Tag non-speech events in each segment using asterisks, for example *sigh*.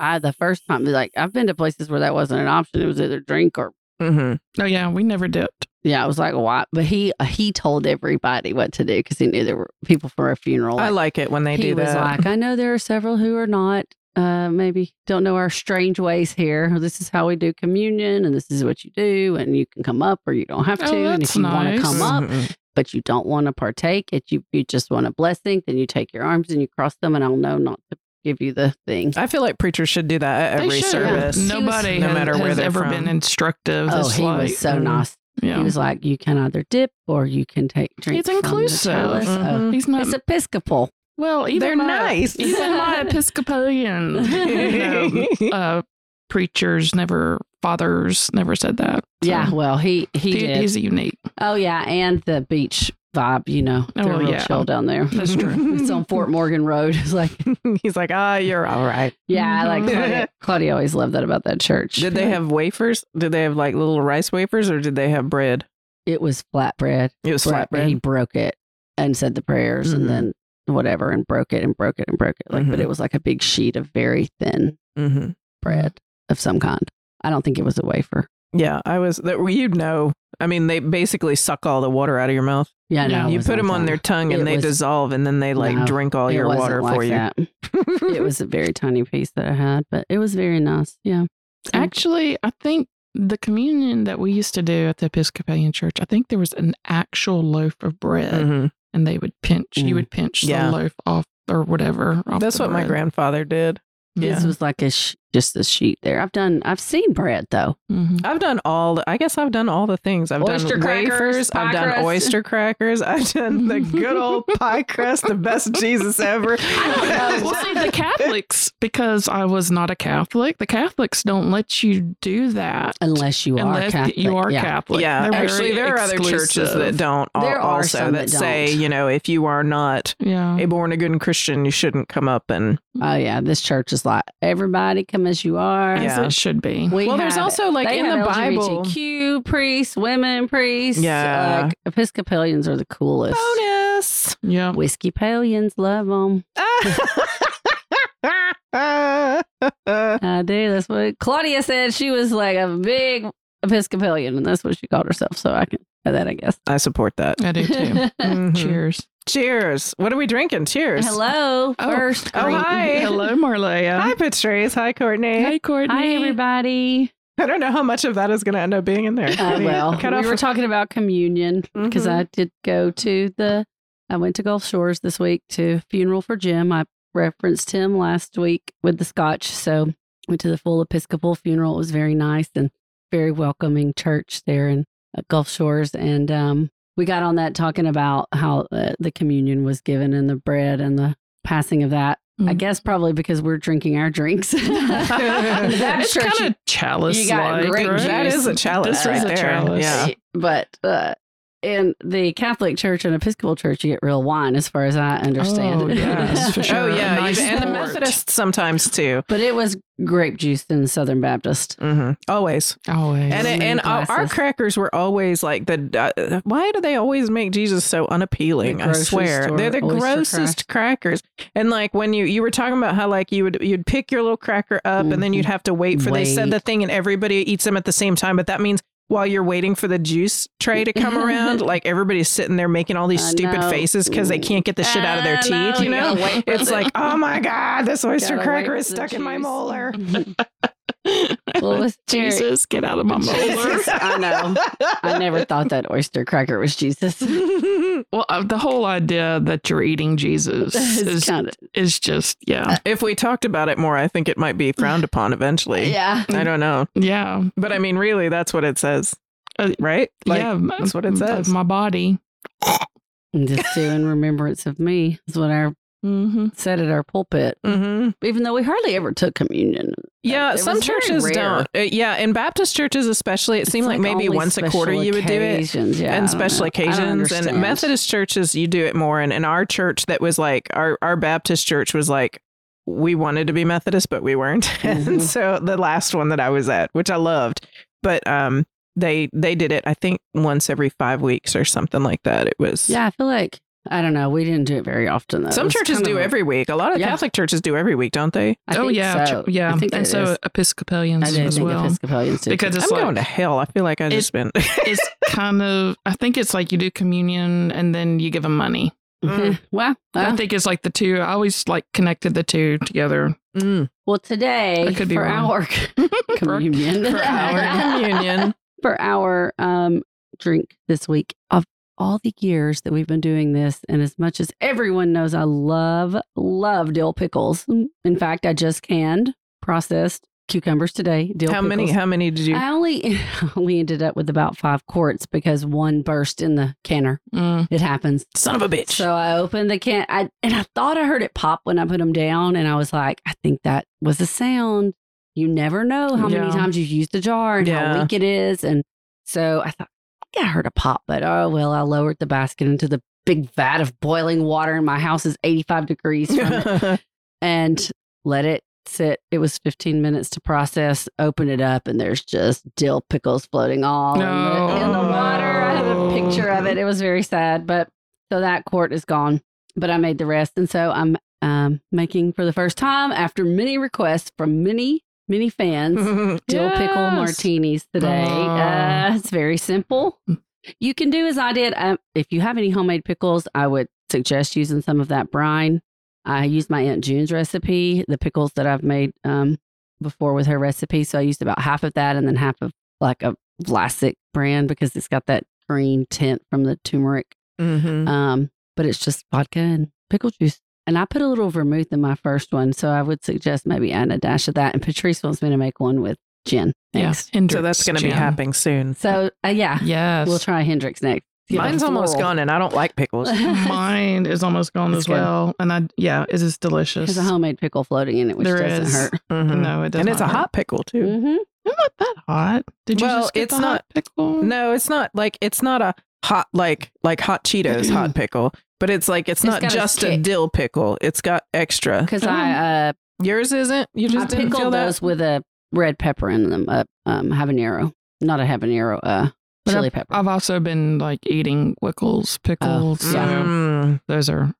I the first time like I've been to places where that wasn't an option. It was either drink or Mm-hmm. Oh yeah, we never dipped. yeah. I was like, what? But he he told everybody what to do because he knew there were people for a funeral. I Like, like it when they he do was that. like, I know there are several who are not. Uh, maybe don't know our strange ways here. This is how we do communion, and this is what you do, and you can come up or you don't have Oh, to. and if that's you want to come up, Mhm. but you don't want to partake, if you you just want a blessing, then you take your arms and you cross them, and I'll know not to give you the thing. I feel like preachers should do that at They every should. service. He was- Nobody No has, matter where has they're ever from. been instructive. Oh, he like, was so mm, nice. yeah. He was like, you can either dip or you can take drink. It's from the inclusive. chalice." Oh. He's not. It's Episcopal. well, even They're my, nice. Even my *laughs* Episcopalian you know, uh, preachers never, fathers never said that. So Yeah, well, he he, he- did. he's unique. oh yeah, and the beach vibe. You know, Oh, they're real yeah. chill down there. *laughs* That's true. *laughs* It's on Fort Morgan Road. It's like, *laughs* He's like, ah, you're all right. yeah, I like. Claudia, Claudia always loved that about that church. Did they have wafers? Did they have like little rice wafers or did they have bread? It was flatbread. It was Flat- He broke it and said the prayers Mhm. and then whatever and broke it and broke it and broke it. Like, but Mhm. it was like a big sheet of very thin hmm bread of some kind. I don't think it was a wafer. Yeah, I was. That you'd know. I mean, they basically suck all the water out of your mouth. Yeah, Yeah. no, you put them like on their tongue and It they was- dissolve, and then they like No, drink all your water like for you. it was a very tiny piece that I had, but it was very nice. Yeah. Actually, I think the communion that we used to do at the Episcopalian church, I think there was an actual loaf of bread, Mhm. and they would pinch. Mm. You would pinch Yeah. the loaf off or whatever. off That's the what my grandfather did. This was like a sh- just a sheet there. I've done. I've seen bread though. Mhm. I've done all. The, I guess I've done all the things. I've Oyster done crackers, wafers. I've done oyster crackers. I've done the good *laughs* old pie crust, the best Jesus ever. *laughs* well, see, the Catholics, *laughs* because I was not a Catholic, the Catholics don't let you do that Unless you are unless Catholic. you are yeah. Catholic. yeah, They're actually, very there are other churches that don't. There are also some that, that say, don't. you know, if you are not Yeah. a born again Christian, you shouldn't come up and. Oh yeah, this church is like everybody come as you are. As Yeah. it should be. We Well, there's have- also, like, they in the Bible- LGBTQ priests, women priests. Yeah. like, Episcopalians are the coolest. Bonus. Yeah. Whiskey Palians love them. *laughs* I do. That's what Claudia said. She was like a big Episcopalian, and that's what she called herself. So I can say that, I guess. I support that. I do too. *laughs* Mhm. Cheers. Cheers. What are we drinking? Cheers. Hello, Oh. first. Oh, greet. hi. Hello, Marleah. Hi, Patrice. Hi, Courtney. Hey, Courtney. Hi, everybody. I don't know how much of that is going to end up being in there. Uh, well, Cut we off were talking about communion because Mhm. I did go to the. I went to Gulf Shores this week to funeral for Jim. I referenced him last week with the Scotch, so went to the full Episcopal funeral. It was very nice and very welcoming church there in Gulf Shores, and um, we got on that talking about how uh, the communion was given and the bread and the passing of that. I Mm. guess probably because we're drinking our drinks. *laughs* *laughs* That it's church, kind of chalice you got like, grape right? juice. That is a chalice This right is a there. chalice. Yeah. but uh, in the Catholic Church and Episcopal Church, you get real wine, as far as I understand. Oh, it. *laughs* yes, for Oh, yeah. Nice and the port. Methodists sometimes too. but it was grape juice in Southern Baptist. hmm Always. Always. And, many and our, our crackers were always like the. Uh, why do they always make Jesus so unappealing? The I swear they're the oyster grossest crackers. And like when you you were talking about how like you would you'd pick your little cracker up and then you'd have to wait for they said the thing and everybody eats them at the same time. But that means while you're waiting for the juice tray to come around, *laughs* like everybody's sitting there making all these I stupid know. faces because they can't get the shit out of their I teeth. know, You know, gotta wait for it's like oh my god, this *laughs* oyster Gotta cracker is stuck in my molar. *laughs* Well, *laughs* it was Jesus, get out of my molar. I know. I never thought that oyster cracker was Jesus. *laughs* well, uh, the whole idea that you're eating Jesus *laughs* is, kinda- is just, yeah. If we talked about it more, I think it might be frowned upon eventually. yeah. I don't know. Yeah. But I mean, really, that's what it says, Uh, right? Like, yeah. that's what it says. My body. And just do in remembrance of me is what our Mm-hmm. said at our pulpit. hmm Even though we hardly ever took communion. Yeah, It some churches don't. Uh, yeah, in Baptist churches especially, it It's seemed like, maybe once a quarter you would do it. Yeah, and special know. Occasions and. Methodist churches you do it more and in our church that was like our our Baptist church was like we wanted to be Methodist but we weren't Mhm. *laughs* and so the last one that I was at which I loved but um they they did it I think once every 5 weeks or something like that it was Yeah, I feel like I don't know. We didn't do it very often. Though. Some churches do of a- every week a lot of Yeah. Catholic churches do every week don't they I oh think yeah, so. ch- yeah, I think and so is. Episcopalians I did as think well. Episcopalians do. Because too. it's I'm like going to hell I feel like I just been *laughs* it's kind of. I think it's like you do communion and then you give them money. Mm. well, I think it's like the two. I always like connected the two together. Mm. well, today I could be for wrong. our *laughs* *laughs* communion, for our communion for our um, drink this week of all the years that we've been doing this, and as much as everyone knows, I love love dill pickles. In fact, I just canned processed cucumbers today. Dill how many how many did you I only *laughs* only ended up with about five quarts because one burst in the canner. Mm. It happens. son of a bitch So I opened the can, I, and I thought I heard it pop when I put them down, and I was like, I think that was a sound. You never know how many times you've used a jar and Yeah. how weak it is, and so I thought, think I heard a pop, but oh well. I lowered the basket into the big vat of boiling water, and my house is eighty-five degrees from it, *laughs* and let it sit. It was fifteen minutes to process. Open it up, and there's just dill pickles floating all in, the, in the water. I have a picture of it. It was very sad, but so that quart is gone. But I made the rest, and so I'm um, making for the first time after many requests from many many fans *laughs* dill pickle martinis today. Uh, it's very simple. You can do as I did. Um, if you have any homemade pickles, I would suggest using some of that brine. I used my Aunt June's recipe, the pickles that I've made um, before with her recipe. So I used about half of that and then half of like a Vlasic brand because it's got that green tint from the turmeric. Mhm. Um, but it's just vodka and pickle juice. And I put a little vermouth in my first one. So I would suggest maybe adding a dash of that. And Patrice wants me to make one with gin next. Yeah. So that's going to be happening soon. So uh, yeah, Yes. we'll try Hendrick's next. Give Mine's almost gone, and I don't like pickles. *laughs* Mine is almost gone It's as good. well, and I yeah, it is delicious. There's a homemade pickle floating in it, which There doesn't is. hurt. Mhm. No, it doesn't. and it's a hot pickle too. Mm-hmm. It's not that hot. Did you Well, just get it's the hot pickle? No, it's not like it's not a hot like like hot Cheetos hot pickle, but it's like it's, It's not got a just a dill pickle. It's got extra. Because I uh, Yours isn't. You I just didn't feel pickled that. those with a red pepper in them, uh, um, habanero, not a habanero, uh, But chili pepper. I've also been like eating Wickles pickles. so yeah. Mm. those are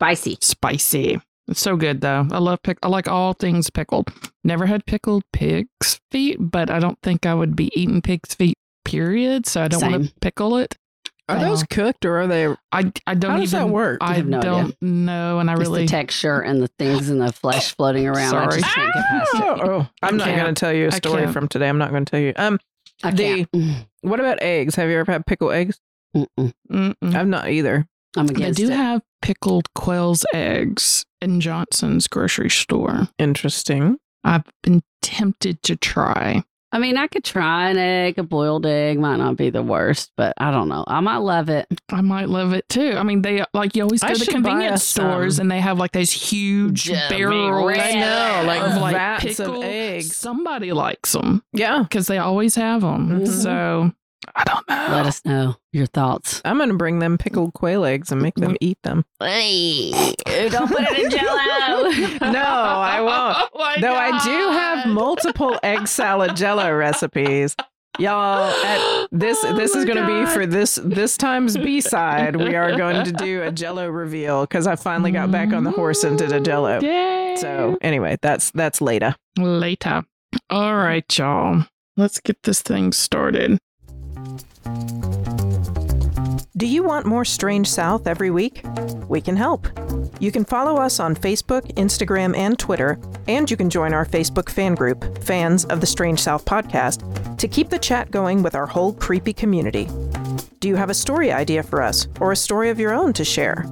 Spicy. spicy. It's so good though. I love pick. I like all things pickled. Never had pickled pig's feet, but I don't think I would be eating pig's feet. Period. So I don't want to pickle it. Are those cooked or are they? I I don't How does even. that work? I have no don't know, and I Just really the texture and the things and the flesh *coughs* floating around. I Sorry. just can't get past it. *laughs* Oh, oh. I'm not can't. going to tell you a I story from today. I'm not going to tell you. Um, I The- can't. what about eggs? Have you ever had pickle eggs? Mm-mm. Mm-mm. I've not either. I'm against. They against do it. have pickled quail's eggs in Johnson's grocery store. Interesting. I've been tempted to try. I mean, I could try an egg. A boiled egg might not be the worst, but I don't know. I might love it. I might love it too. I mean, they like you always I go to the convenience us stores some. and they have like those huge Yeah, big barrels. red- I know, like of, like vats of eggs. Somebody likes them Yeah. because they always have them. Mhm. So I don't know. Let us know your thoughts. I'm going to bring them pickled quail eggs and make them mm-hmm. eat them. Hey, don't put it in jello. *laughs* No, I won't. *laughs* Oh my Though I do have multiple egg salad jello recipes. Y'all, at this Oh this is going to be for this this time's B side. We are going to do a *laughs* Jello reveal because I finally got back on the horse and did a Jello. Mm, yay. So anyway, that's that's later. later. All right, y'all. Let's get this thing started. Do you want more Strange South every week? We can help. You can follow us on Facebook, Instagram, and Twitter, and you can join our Facebook fan group, Fans of the Strange South podcast, to keep the chat going with our whole creepy community. Do you have a story idea for us or a story of your own to share?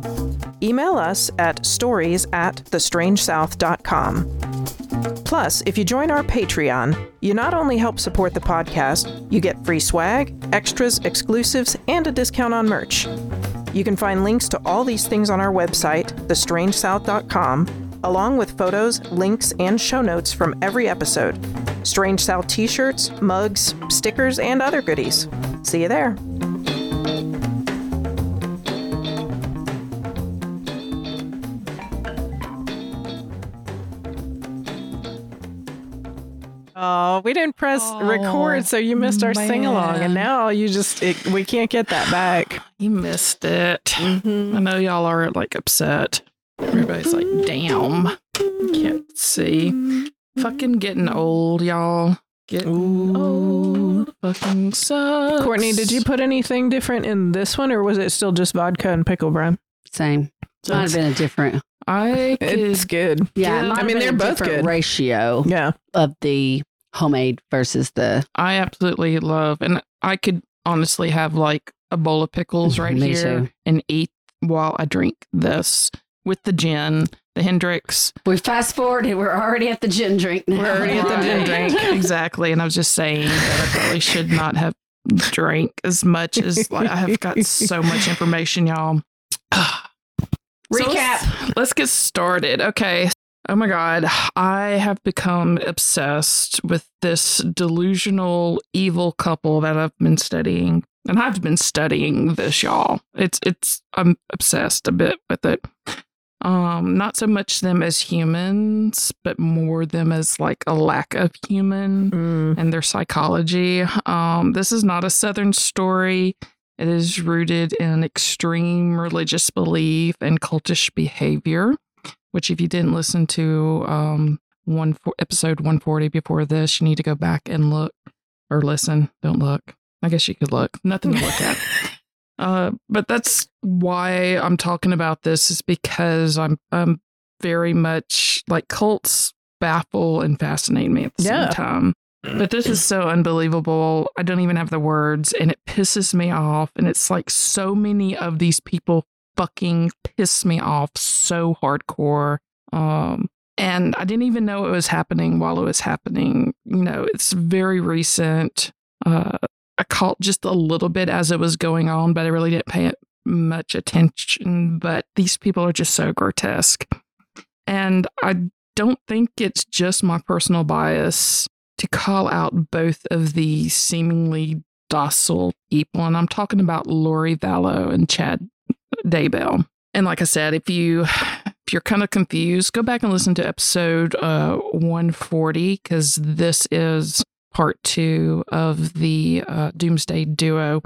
Email us at stories at thestrangesouth.com. Plus, if you join our Patreon, you not only help support the podcast, you get free swag, extras, exclusives, and a discount on merch. You can find links to all these things on our website, thestrangesouth.com, along with photos, links, and show notes from every episode. Strange South t shirts, mugs, stickers, and other goodies. See you there. Oh, we didn't press Oh, record, so you missed our sing along, and now you just it, we can't get that back. You missed it. Mm-hmm. I know y'all are like upset. Everybody's like, damn. Can't see. Fucking getting old, y'all. Getting old. Fucking sucks. Courtney, did you put anything different in this one, or was it still just vodka and pickle brine? Same. Might have been a different. I could, It's good. Yeah, it Yeah. might I have mean, been they're a both different good. ratio Yeah. of the homemade versus the I absolutely love, and I could honestly have like a bowl of pickles right Me here too. and eat while I drink this with the gin, the Hendrick's. We fast forwarded. We're already at the gin drink now. We're already at the gin *laughs* drink. exactly. And I was just saying that I probably should not have drank as much as like I have got so much information, y'all. *sighs* So Recap. let's, let's get started. Okay. Oh my God. I have become obsessed with this delusional evil couple that I've been studying. And I've been studying this, y'all. It's it's I'm obsessed a bit with it. Um, not so much them as humans, but more them as like a lack of human Mm. and their psychology. Um, this is not a Southern story. It is rooted in extreme religious belief and cultish behavior, which, if you didn't listen to um, one episode 140 before this, you need to go back and look or listen. Don't look. I guess you could look. Nothing to look at. *laughs* Uh, but that's why I'm talking about this is because I'm I'm very much like cults baffle and fascinate me at the Yeah. same time. But this is so unbelievable. I don't even have the words and it pisses me off. And it's like so many of these people fucking piss me off so hardcore. Um, and I didn't even know it was happening while it was happening. You know, it's very recent. Uh, I caught just a little bit as it was going on, but I really didn't pay it much attention. But these people are just so grotesque. And I don't think it's just my personal bias to call out both of these seemingly docile people. And I'm talking about Lori Vallow and Chad Daybell. And like I said, if you if you're kind of confused, go back and listen to episode uh, 140 because this is part two of the uh, Doomsday duo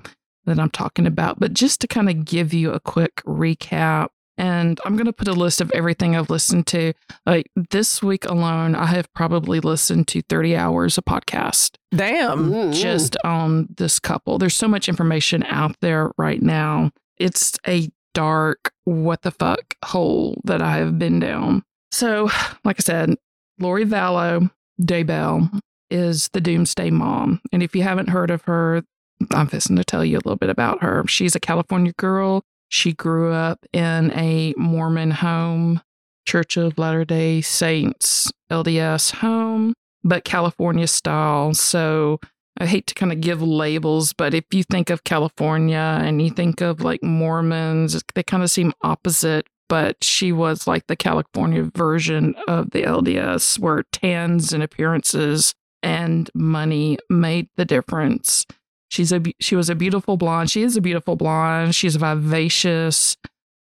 that I'm talking about. But just to kind of give you a quick recap, and I'm going to put a list of everything I've listened to. Like this week alone, I have probably listened to 30 hours of podcast Damn. Just on this couple. There's so much information out there right now. It's a dark, what the fuck hole that I have been down. So, like I said, Lori Vallow, Daybell, is the Doomsday Mom. And if you haven't heard of her, I'm fixing to tell you a little bit about her. She's a California girl. She grew up in a Mormon home, Church of Latter day Saints, LDS home, but California style. So I hate to kind of give labels, but if you think of California and you think of like Mormons, they kind of seem opposite. But she was like the California version of the LDS, where tans and appearances and money made the difference. She's a she was a beautiful blonde. She is a beautiful blonde. She's vivacious,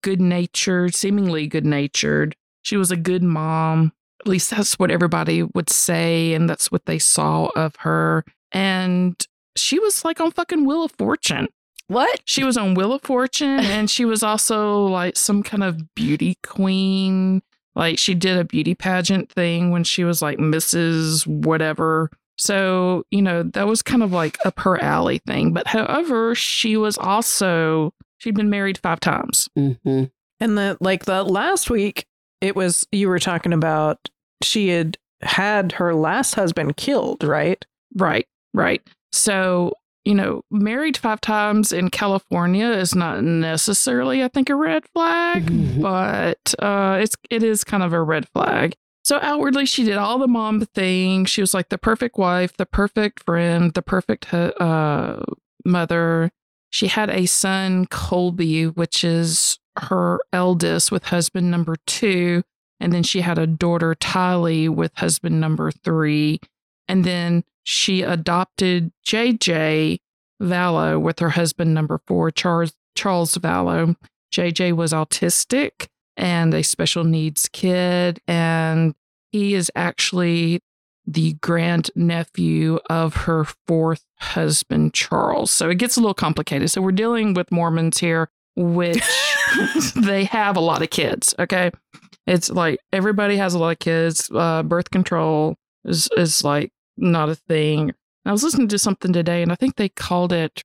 good natured, seemingly good natured. She was a good mom. At least that's what everybody would say, and that's what they saw of her. And she was like on fucking Wheel of Fortune. What? She was on Wheel of Fortune, *laughs* and she was also like some kind of beauty queen. Like she did a beauty pageant thing when she was like Mrs. Whatever. So, you know, that was kind of like up her alley thing. But however, she was also, she'd been married five times. Mm-hmm. And the like the last week, it was you were talking about she had had her last husband killed, right? Right, right. So, you know, married five times in California is not necessarily, I think, a red flag, Mhm. but uh, it's it is kind of a red flag. So outwardly, she did all the mom thing. She was like the perfect wife, the perfect friend, the perfect uh, mother. she had a son, Colby, which is her eldest with husband number two. And then she had a daughter, Tylee, with husband number three. And then she adopted JJ Vallow with her husband number four, Charles, Charles Vallow. JJ was autistic and a special needs kid. And he is actually the grand nephew of her fourth husband, Charles. So it gets a little complicated. So we're dealing with Mormons here, which *laughs* they have a lot of kids. Okay. It's like everybody has a lot of kids. Uh, birth control is, is like not a thing. I was listening to something today and I think they called it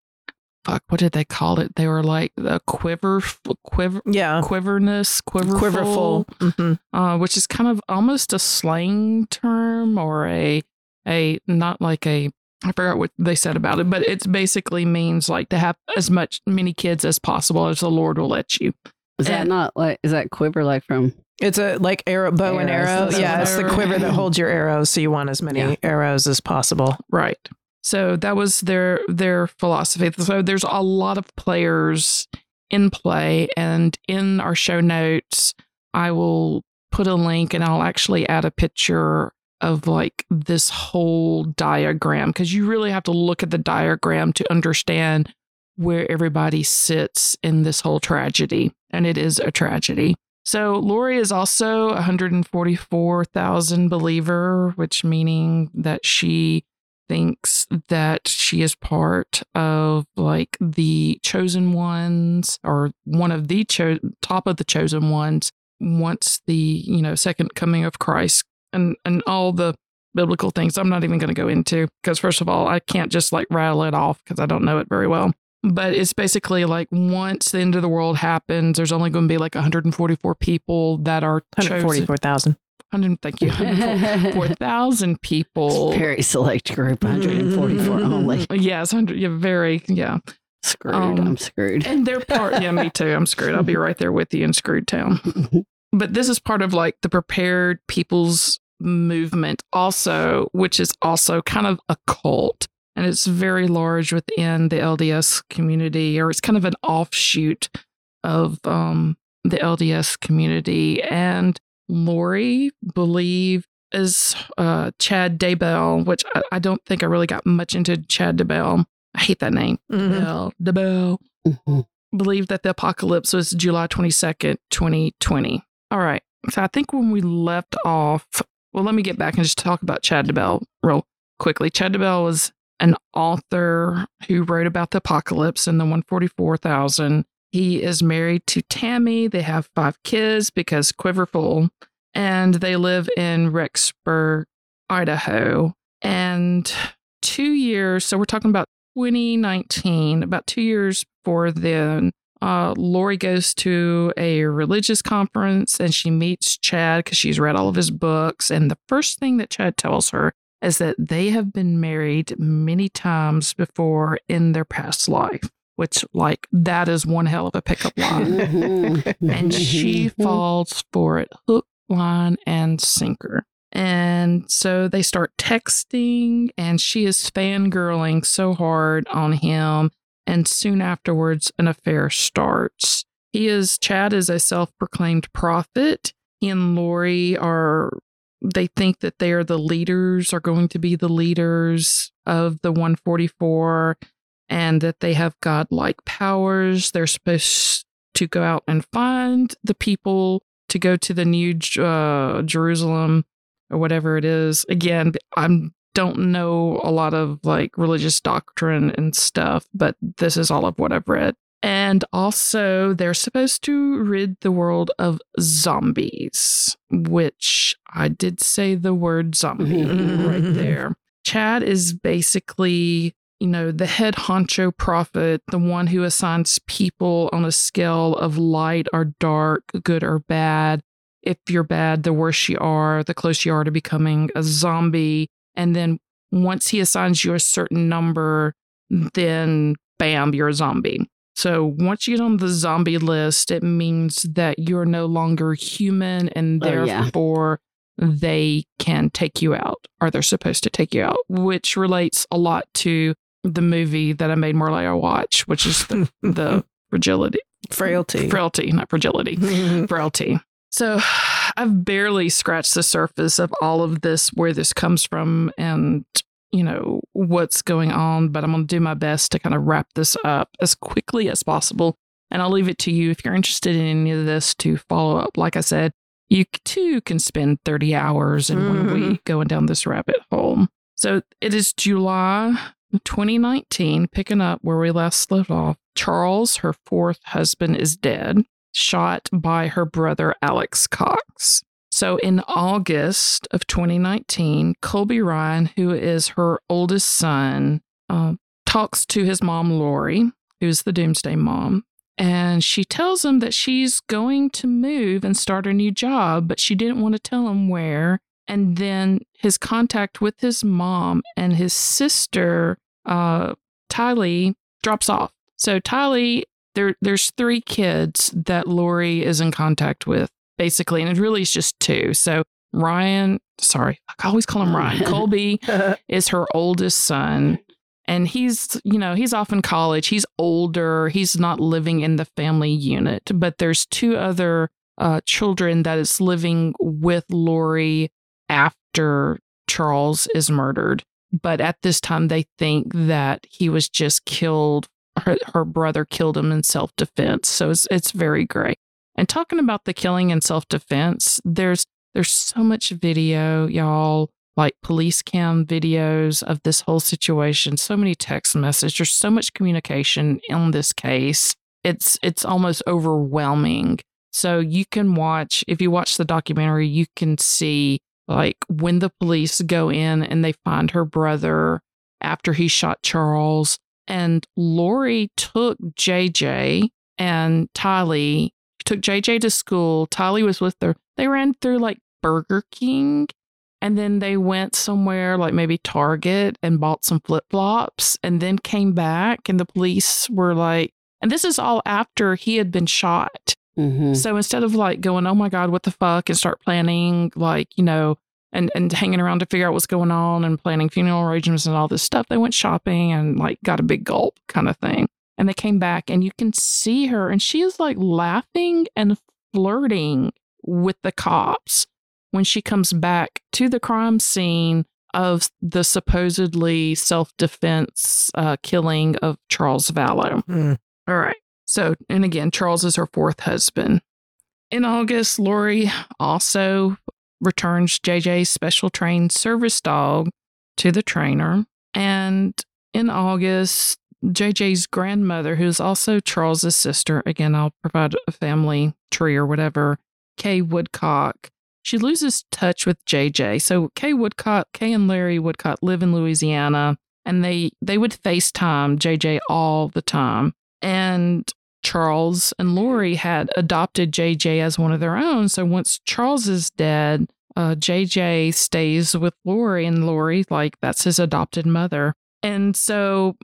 fuck, what did they call it? They were like a quiver, quiver, Yeah. quiverness, quiverful, Quiverful. hmm uh, which is kind of almost a slang term or a a not like a I forgot what they said about it, but it basically means like to have as much many kids as possible as the Lord will let you. Is that not like, is that quiver like from, It's a like arrow, bow and arrow. that's Yeah, it's the quiver that holds your arrows, so you want as many Yeah. arrows as possible. Right. So that was their their philosophy. So there's a lot of players in play, and in our show notes, I will put a link, and I'll actually add a picture of like this whole diagram because you really have to look at the diagram to understand where everybody sits in this whole tragedy, and it is a tragedy. So Lori is also a 144,000 believer, which meaning that she thinks that she is part of like the chosen ones or one of the cho- top of the chosen ones once the you know second coming of Christ and and all the biblical things. I'm not even going to go into because first of all I can't just like rattle it off because I don't know it very well but it's basically like once the end of the world happens there's only going to be like 144 people that are 144,000. 100 thank you 144,000 *laughs* people very select group, 144 only. Yes, hundred. Yeah, very. Yeah, Screwed. Um, I'm screwed. and they're part. Yeah, me too. I'm screwed. I'll be *laughs* right there with you in Screwed Town. But this is part of like the prepared people's movement, also, which is also kind of a cult, and it's very large within the LDS community, or it's kind of an offshoot of um, the LDS community. And Lori believe is uh, Chad Daybell, which I, I don't think I really got much into Chad Daybell. I hate that name. Mhm. Bell, Daybell Mhm. believe that the apocalypse was July 22nd, 2020. All right. So I think when we left off, well, let me get back and just talk about Chad DeBell real quickly. Chad DeBell was an author who wrote about the apocalypse in the 144,000. He is married to Tammy. They have five kids because Quiverful, and they live in Rexburg, Idaho. And two years, so we're talking about 2019, about two years before then, uh, Lori goes to a religious conference and she meets Chad because she's read all of his books. And the first thing that Chad tells her is that they have been married many times before in their past life, which, like, that is one hell of a pickup line. Mhm. and she falls for it hook, line, and sinker. And so they start texting, and she is fangirling so hard on him. And soon afterwards, an affair starts. He is, Chad is a self proclaimed prophet. He and Lori are, they think that they are the leaders, are going to be the leaders of the 144, and that they have godlike powers. They're supposed to go out and find the people to go to the new uh, Jerusalem or whatever it is. Again, I don't know a lot of like religious doctrine and stuff, but this is all of what I've read. And also, they're supposed to rid the world of zombies, which I did say the word zombie mm-hmm. right *laughs* there. Chad is basically, you know, the head honcho prophet, the one who assigns people on a scale of light or dark, good or bad. If you're bad, the worse you are, the closer you are to becoming a zombie. And then once he assigns you a certain number, then bam, you're a zombie. So once you get on the zombie list, it means that you're no longer human and Oh, yeah. therefore they can take you out or they're supposed to take you out, which relates a lot to the movie that I made Marleah watch, which is the, the *laughs* fragility, Frailty. frailty, not fragility, *laughs* frailty. So I've barely scratched the surface of all of this, where this comes from, and you know what's going on. But I'm going to do my best to kind of wrap this up as quickly as possible. And I'll leave it to you if you're interested in any of this to follow up. Like I said, you too can spend 30 hours in one Mhm. week going down this rabbit hole. So it is July 2019, picking up where we last left off. Charles, her fourth husband, is dead, shot by her brother Alex Cox. So in August of 2019, Colby Ryan, who is her oldest son, uh, talks to his mom, Lori, who's the doomsday mom. And she tells him that she's going to move and start a new job, but she didn't want to tell him where. And then his contact with his mom and his sister, uh, Tylee, drops off. So Tylee, there, there's three kids that Lori is in contact with, basically, and it really is just two. So Ryan, sorry, I always call him Ryan. *laughs* Colby *laughs* is her oldest son and he's you know he's off in college. He's older. He's not living in the family unit but there's two other uh, children that is living with lori after charles is murdered. But at this time they think that he was just killed her, her brother killed him in self-defense. So it's, it's very gray and talking about the killing and self-defense there's there's so much video y'all like police cam videos of this whole situation, so many text messages, there's so much communication in this case. It's it's almost overwhelming. So you can watch if you watch the documentary, you can see like when the police go in and they find her brother after he shot Charles and Lori took JJ and Tylee took JJ to school. Tylee was with her. They ran through like Burger King and then they went somewhere like maybe Target and bought some flip flops and then came back. And the police were like, and this is all after he had been shot. Mm-hmm. So instead of like going, oh my God, what the fuck, and start planning, like, you know, and, and hanging around to figure out what's going on and planning funeral arrangements and all this stuff, they went shopping and like got a big gulp kind of thing. And they came back and you can see her and she is like laughing and flirting with the cops when she comes back to the crime scene of the supposedly self defense uh, killing of Charles Vallow. Mm. All right. So, and again, Charles is her fourth husband. In August, Lori also returns JJ's special trained service dog to the trainer. And in August, JJ's grandmother, who's also Charles's sister, again, I'll provide a family tree or whatever, Kay Woodcock, she loses touch with JJ. So Kay Woodcock, Kay and Larry Woodcock live in Louisiana and they they would FaceTime JJ all the time. And Charles and Lori had adopted JJ as one of their own. So once Charles is dead, uh, JJ stays with Lori, and Lori, like, that's his adopted mother. And so,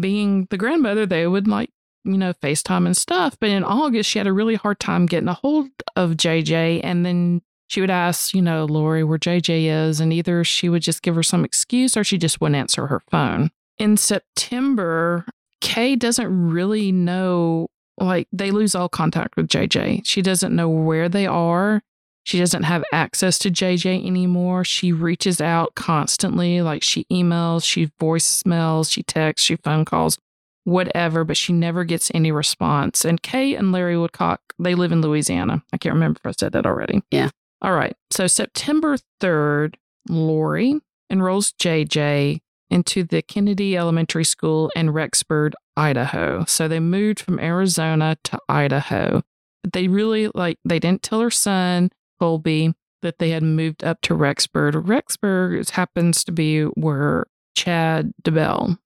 being the grandmother, they would like, you know, FaceTime and stuff. But in August, she had a really hard time getting a hold of JJ. And then she would ask, you know, Lori where JJ is, and either she would just give her some excuse or she just wouldn't answer her phone. In September, Kay doesn't really know, like, they lose all contact with JJ. She doesn't know where they are. She doesn't have access to JJ anymore. She reaches out constantly, like, she emails, she voicemails, she texts, she phone calls, whatever, but she never gets any response. And Kay and Larry Woodcock, they live in Louisiana. I can't remember if I said that already. Yeah. All right. So September 3rd, Lori enrolls JJ into the Kennedy Elementary School in Rexburg, Idaho. So they moved from Arizona to Idaho. But they really like they didn't tell her son, Colby, that they had moved up to Rexburg. Rexburg happens to be where Chad DeBell,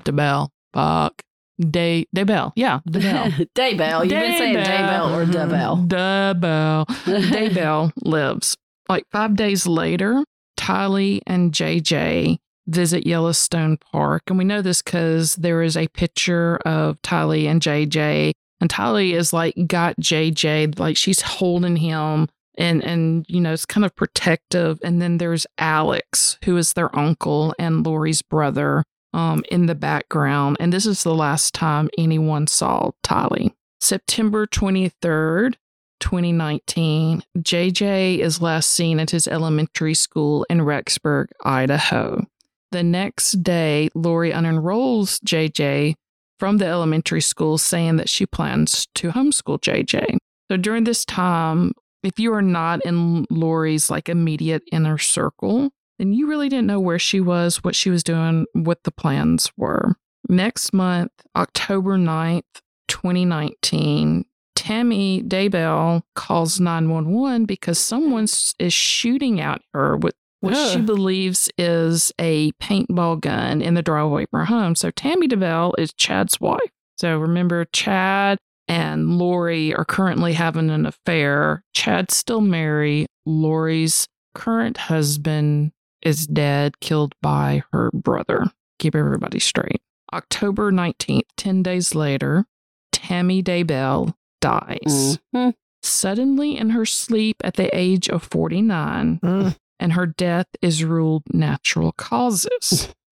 DeBell, fuck, Day DeBell, yeah, DeBell. *laughs* Daybell. You've been saying Daybell or mm-hmm. Debell. Daybell. *laughs* Daybell lives. Like five days later, Tylee and JJ visit Yellowstone Park. And we know this because there is a picture of Tylee and JJ. And Tylee is like got JJ, like she's holding him and and you know, it's kind of protective. And then there's Alex, who is their uncle and Lori's brother. um, in the background. And this is the last time anyone saw Tylee. September 23rd, 2019, JJ is last seen at his elementary school in Rexburg, Idaho. The next day, Lori unenrolls JJ from the elementary school, saying that she plans to homeschool JJ. So during this time, if you are not in Lori's like immediate inner circle, then you really didn't know where she was, what she was doing, what the plans were. Next month, October 9th, 2019, Tammy Daybell calls 911 because someone is shooting at her with what she believes is a paintball gun in the driveway of her home. So Tammy Daybell is Chad's wife. So remember, Chad and Lori are currently having an affair. Chad's still married. Lori's current husband is dead, killed by her brother. Keep everybody straight. October 19th, 10 days later, Tammy Daybell dies. Mhm. Suddenly in her sleep at the age of 49, Mm. and her death is ruled natural causes. *laughs*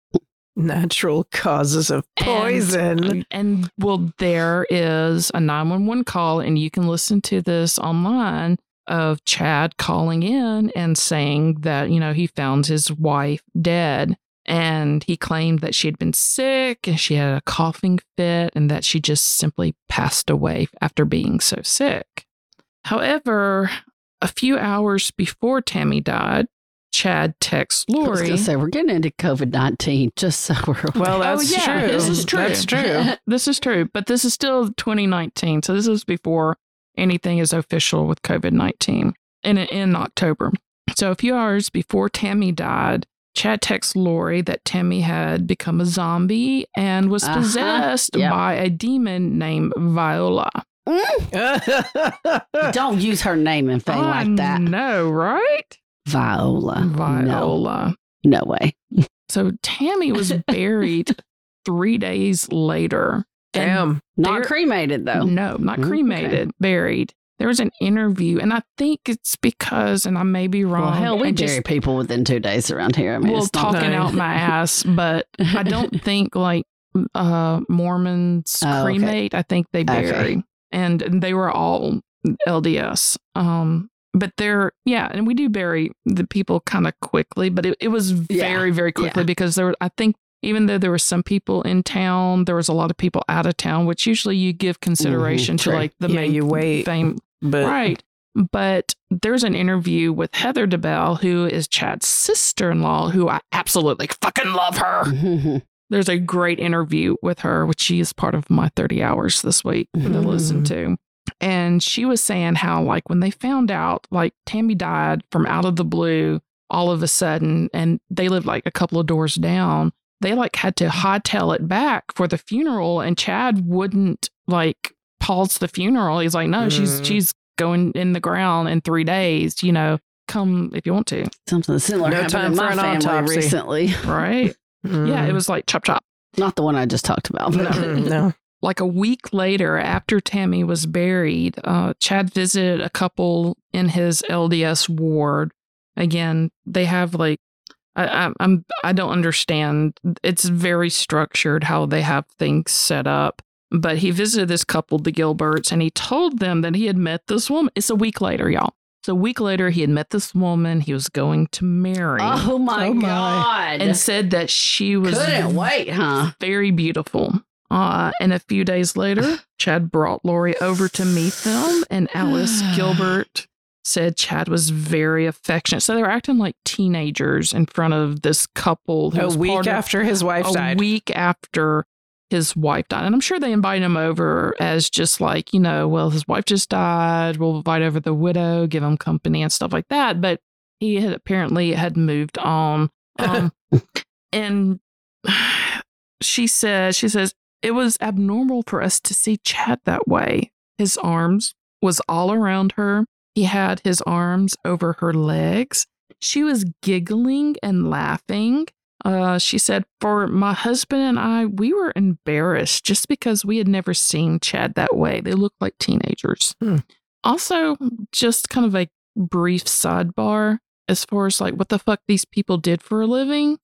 Natural causes of poison. And, and well, there is a 911 call, and you can listen to this online of Chad calling in and saying that, you know, he found his wife dead. And he claimed that she had been sick and she had a coughing fit and that she just simply passed away after being so sick. However, a few hours before Tammy died, Chad texts I was Lori. going to say, we're getting into COVID 19, just so we're aware. well, that's Oh, yeah, true. this is true. That's true. *laughs* This is true, but this is still 2019. So this is before anything is official with COVID 19 in, in October. So a few hours before Tammy died, Chad texts Lori that Tammy had become a zombie and was Uh-huh. possessed Yep. by a demon named Viola. Don't use her name and thing *laughs* I like that. No, right? Viola. Viola. no way. So Tammy was *laughs* buried three days later. Damn. Not cremated, though. No, not Okay. cremated, buried. There was an interview, and I think it's because, and I may be wrong. Well, hell, we and bury people within two days around here. I mean, well, talking No. out my ass, *laughs* but I don't think like uh Mormons Oh, okay. cremate. I think they bury, and, and they were all LDS. Um, but they're yeah, and we do bury the people kind of quickly, but it, it was Yeah. very very quickly Yeah. because there were I think even though there were some people in town, there was a lot of people out of town, which usually you give consideration to mm-hmm. like the Yeah, main you wait. fame But right. But there's an interview with Heather DeBell, who is Chad's sister in law, who I absolutely fucking love her. *laughs* There's a great interview with her, which she is part of my 30 hours this week mm-hmm. to listen to. And she was saying how, like, when they found out, like, Tammy died from out of the blue all of a sudden, and they lived like a couple of doors down, they like had to hightail it back for the funeral. And Chad wouldn't like pause the funeral. He's like, no, she's Mm. she's going in the ground in three days. You know, come if you want to, Something similar No happened time in for my an family autopsy. recently. right? Yeah, it Mm. was like chop chop. Not the one I just talked about. But Mm, no. *laughs* like a week later after Tammy was buried, uh, Chad visited a couple in his LDS ward. Again, they have like I, I, I'm I don't understand. It's very structured how they have things set up. But he visited this couple, the Gilberts, and he told them that he had met this woman. It's a week later, y'all. So a week later, he had met this woman he was going to marry, oh my Oh my. God. and said that she was Couldn't wait, huh? very beautiful. Uh, and a few days later, Chad brought Lori over to meet them, and Alice *sighs* Gilbert said Chad was very affectionate. So they were acting like teenagers in front of this couple. who A was week of- after his wife a died. A week after his wife died. And I'm sure they invited him over as just like, you know, well, his wife just died. We'll invite over the widow, give him company and stuff like that. But he had apparently had moved on. Um, *laughs* and *sighs* she says, she says, it was abnormal for us to see Chad that way. His arms was all around her. He had his arms over her legs. She was giggling and laughing. Uh, she said, For my husband and I, we were embarrassed just because we had never seen Chad that way. They looked like teenagers. Hmm. Also, just kind of a brief sidebar as far as like what the fuck these people did for a living.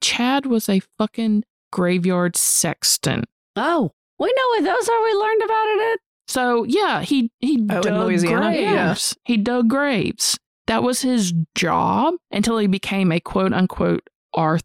Chad was a fucking graveyard sexton. Oh, we know what those are. We learned about it at So yeah, he he Oh, in dug Louisiana? graves. Yeah. He dug graves. That was his job until he became a quote unquote arth-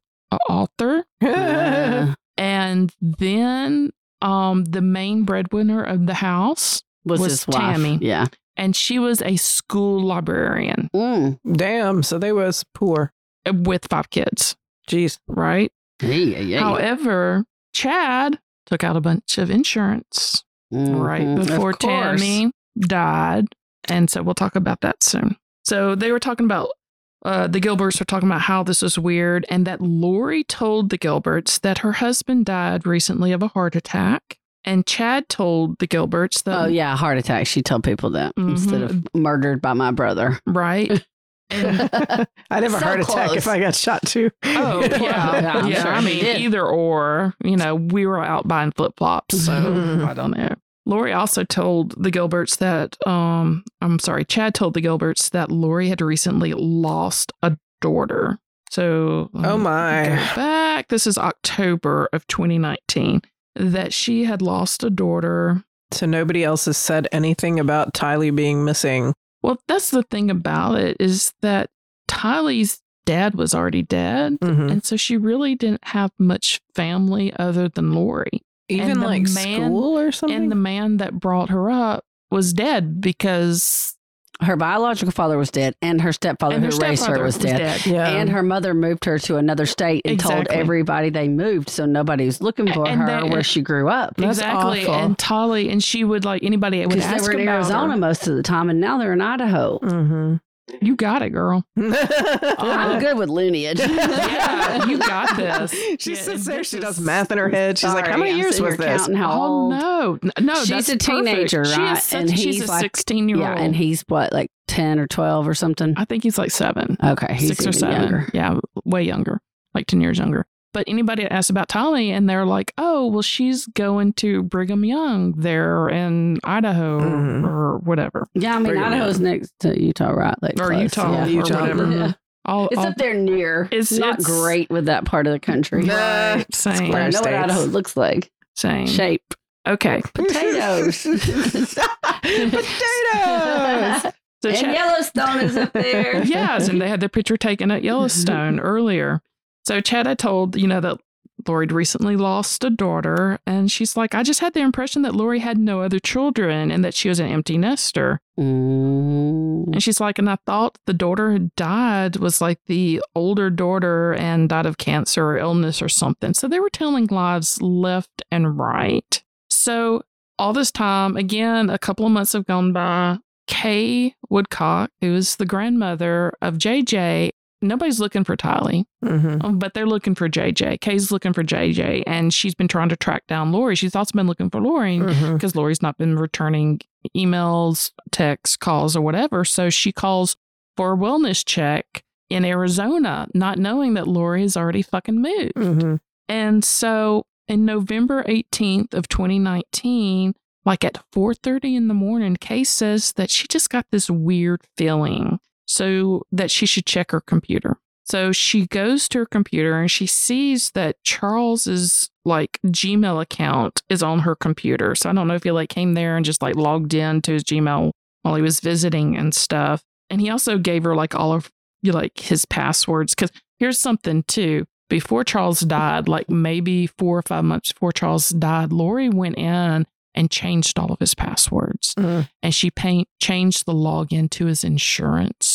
author. *laughs* And then um the main breadwinner of the house, was, Was his wife. Tammy. Yeah. and she was a school librarian Mm. Damn. So they was poor. with five kids, Jeez. right? Hey, yeah, yeah. However, Chad took out a bunch of insurance right Mhm. Of before. Tammy died. And so we'll talk about that soon. So they were talking about, uh, the Gilberts were talking about how this was weird and that Lori told the Gilberts that her husband died recently of a heart attack. And Chad told the Gilberts that, Oh yeah, heart attack. She told people that instead Mhm. of murdered by my brother. right? *laughs* And, *laughs* I'd have a So heart attack close. if I got shot too. oh, *laughs* yeah. Yeah, Yeah. I'm sure I mean, did. either or, you know, we were out buying flip flops. So I don't know. Lori also told the Gilberts that, um, I'm sorry, Chad told the Gilberts that Lori had recently lost a daughter. So, let Oh my. back. This is October of 2019 that she had lost a daughter. So nobody else has said anything about Tylee being missing. Well, that's the thing about it is that Tylee's dad was already dead. Mhm. And so she really didn't have much family other than Lori. Even like man- school or something. And the man that brought her up was dead because Her biological father was dead, and her stepfather and who her raised her stepfather was dead. yeah. And her mother moved her to another state and told everybody they moved, so nobody was looking for And her they- where she grew up. That's exactly. awful. And Tylee and she would like anybody would Because they were in about Arizona her. most of the time, and now they're in Idaho. hmm You got it, girl. *laughs* I'm good with lineage. *laughs* Yeah, you got this. She Yeah, sits there. She does math in her head. She's like, "How many I'm years sitting was this?" counting how oh old. no, no, She's that's a teenager, perfect. Right? is such, And she's he's a like- sixteen year old. Yeah, and he's what, like ten or twelve or something? I think he's like seven, Okay, he's six or seven. younger. Yeah, way younger, like ten years younger. But anybody asks about Tylee, and they're like, "Oh, well, she's going to Brigham Young there in Idaho Mhm. or whatever, Yeah, I mean Brigham Idaho's next to Utah, right? Like or close, Utah yeah. or Utah. whatever." Yeah. All, It's all- up there near. It's- It's not it's- great with that part of the country. Nah. right, same, I Square. know what. Idaho looks like. same. Shape. Okay, *laughs* Potatoes. *laughs* Potatoes. *laughs* so and Chad- Yellowstone is up there. yes, and they had their picture taken at Yellowstone earlier. So Chad had told, you know, that Lori recently lost a daughter, and she's like, I just had the impression that Lori had no other children and that she was an empty nester. Mm. And she's like, and I thought the daughter who died was like the older daughter and died of cancer or illness or something. So they were telling lies left and right. So all this time, again, a couple of months have gone by. Kay Woodcock, who is the grandmother of JJ, nobody's looking for Tylee, hmm um, but they're looking for JJ. Kay's looking for JJ, and she's been trying to track down Lori. She's also been looking for Lori because Lori's not been returning emails, texts, calls, or whatever. So she calls for a wellness check in Arizona, not knowing that Lori has already fucking moved. hmm And so in November 18th of 2019, like at 4:30 in the morning, Kay says that she just got this weird feeling. So that she should check her computer. So she goes to her computer and she sees that Charles's like Gmail account is on her computer. So I don't know if he like came there and just like logged in to his Gmail while he was visiting and stuff. And he also gave her like all of you like his passwords cuz here's something too. Before Charles died, like maybe 4 or 5 months before Charles died, Lori went in and changed all of his passwords Mm. and she paint, changed the login to his insurance,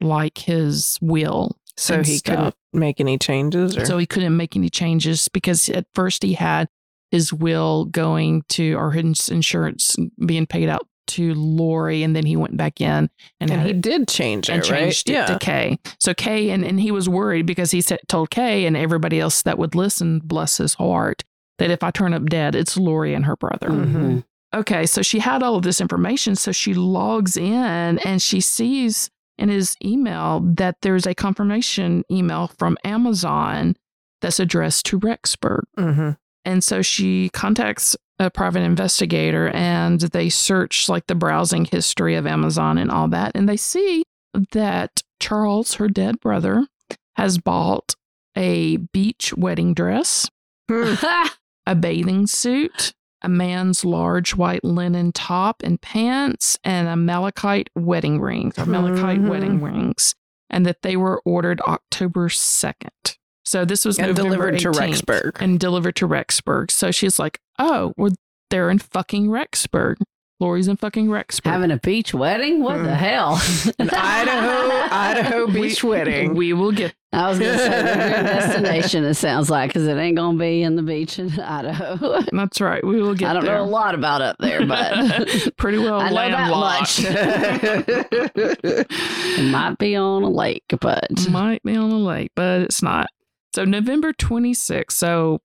like his will. So he stuff. couldn't make any changes, or So he couldn't make any changes because at first he had his will going to, or his insurance being paid out to Lori, and then he went back in and, and he it did change and it, right? changed it to Kay. So Kay, and, and he was worried because he said, told Kay and everybody else that would listen, bless his heart, that if I turn up dead, it's Lori and her brother. Mhm. Okay, so she had all of this information. So she logs in and she sees in his email that there's a confirmation email from Amazon that's addressed to Rexburg. hmm And so she contacts a private investigator and they search like the browsing history of Amazon and all that. And they see that Charles, her dead brother, has bought a beach wedding dress Hmm. a bathing suit, a man's large white linen top and pants, and a malachite wedding rings or malachite Mhm. wedding rings, and that they were ordered October 2nd. So this was and November delivered to Rexburg. and delivered to Rexburg. So she's like, oh, well, they're in fucking Rexburg. Lori's in fucking Rexburg. Having a beach wedding? What the Hmm. hell? *laughs* An Idaho, Idaho We- beach wedding. We will get I was going to say the dream *laughs* destination. It sounds like because it ain't going to be in the beach in Idaho. *laughs* that's right. We will get I don't there. know a lot about up there, but Pretty well I know that much. it might be on a lake. But Might be on a lake, but it's not. So November 26th, so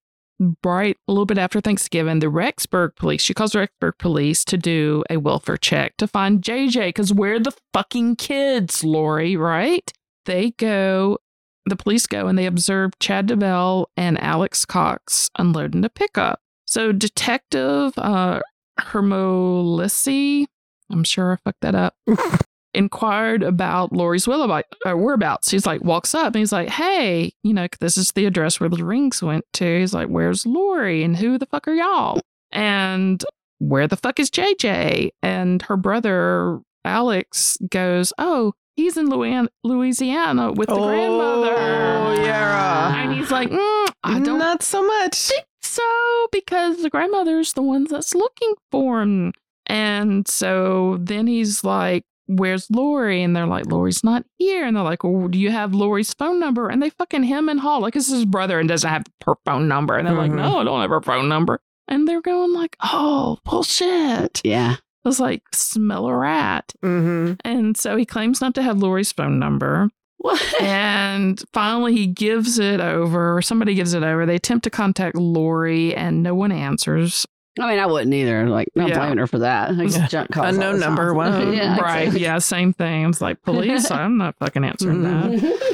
right a little bit after Thanksgiving, the Rexburg police, she calls Rexburg police to do a welfare check to find JJ, because where the fucking kids, Lori, right? They go, the police go and they observe Chad DeBell and Alex Cox unloading a pickup. So Detective uh, Hermolissi, I'm sure I fucked that up, *laughs* inquired about Lori's whereabouts. Whereabouts. He's like, walks up and he's like, hey, you know, this is the address where the rings went to. He's like, where's Lori? And who the fuck are y'all? And where the fuck is JJ? And her brother, Alex, goes, oh, he's in Louisiana, with the oh, grandmother. yeah. And he's like, mm, I don't Not so much. think so because the grandmother's the one that's looking for him. And so then he's like, Where's Lori? And they're like, Lori's not here. And they're like, Well, do you have Lori's phone number? And they fucking him and Hall, like it's his brother and doesn't have her phone number. And they're like, Mhm. No, I don't have her phone number. And they're going like, Oh, bullshit. yeah. I was like, smell a rat. Mm-hmm. And so he claims not to have Lori's phone number. What? And finally, he gives it over, somebody gives it over. They attempt to contact Lori, and no one answers. I mean, I wouldn't either. Like, not Yeah. blaming her for that. I Yeah. junk calls. Unknown number, one. *laughs* yeah, right. exactly. Yeah. Same thing. I was like, police, *laughs* I'm not fucking answering that.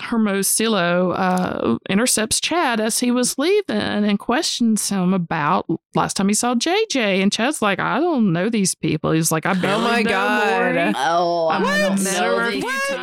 Hermosillo uh, intercepts Chad as he was leaving and questions him about last time he saw JJ. And Chad's like, I don't know these people. He's like, I barely my know God. Lori. Oh, I've I don't know her these people.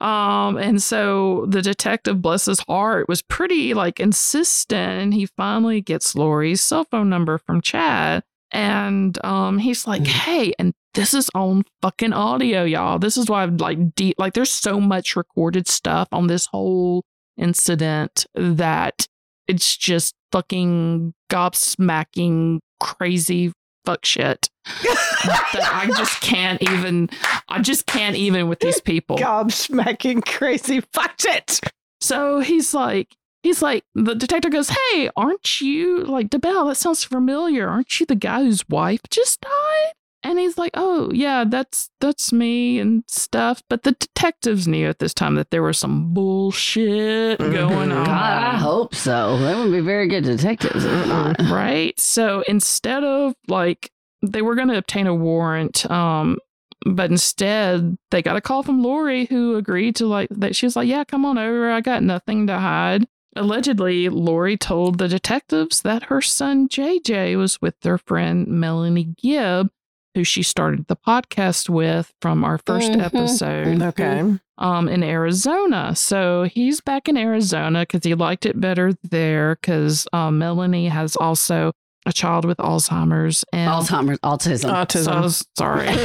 Um, and so the detective, bless his heart, was pretty like insistent, and he finally gets Lori's cell phone number from Chad. And um, he's like, "Hey, and this is on fucking audio, y'all. This is why I've like deep like there's so much recorded stuff on this whole incident that it's just fucking gobsmacking crazy fuck shit that I just can't even I just can't even with these people. Gobsmacking crazy fuck shit. So he's like he's like the detective goes, "Hey, aren't you like DeBell? That sounds familiar. Aren't you the guy whose wife just died?" And he's like, "Oh, yeah, that's that's me and stuff." But the detectives knew at this time that there was some bullshit going Mhm. on. God, I hope so. They wouldn't be very good detectives if not. right? So instead of like they were going to obtain a warrant, um, but instead they got a call from Lori who agreed to like that. She was like, "Yeah, come on over. I got nothing to hide." Allegedly, Lori told the detectives that her son JJ was with their friend Melanie Gibb, who she started the podcast with from our 1st Mhm. episode Okay. um, in Arizona. So he's back in Arizona because he liked it better there because um, Melanie has also a child with Alzheimer's and Alzheimer's, autism. Autism. So, sorry. *laughs*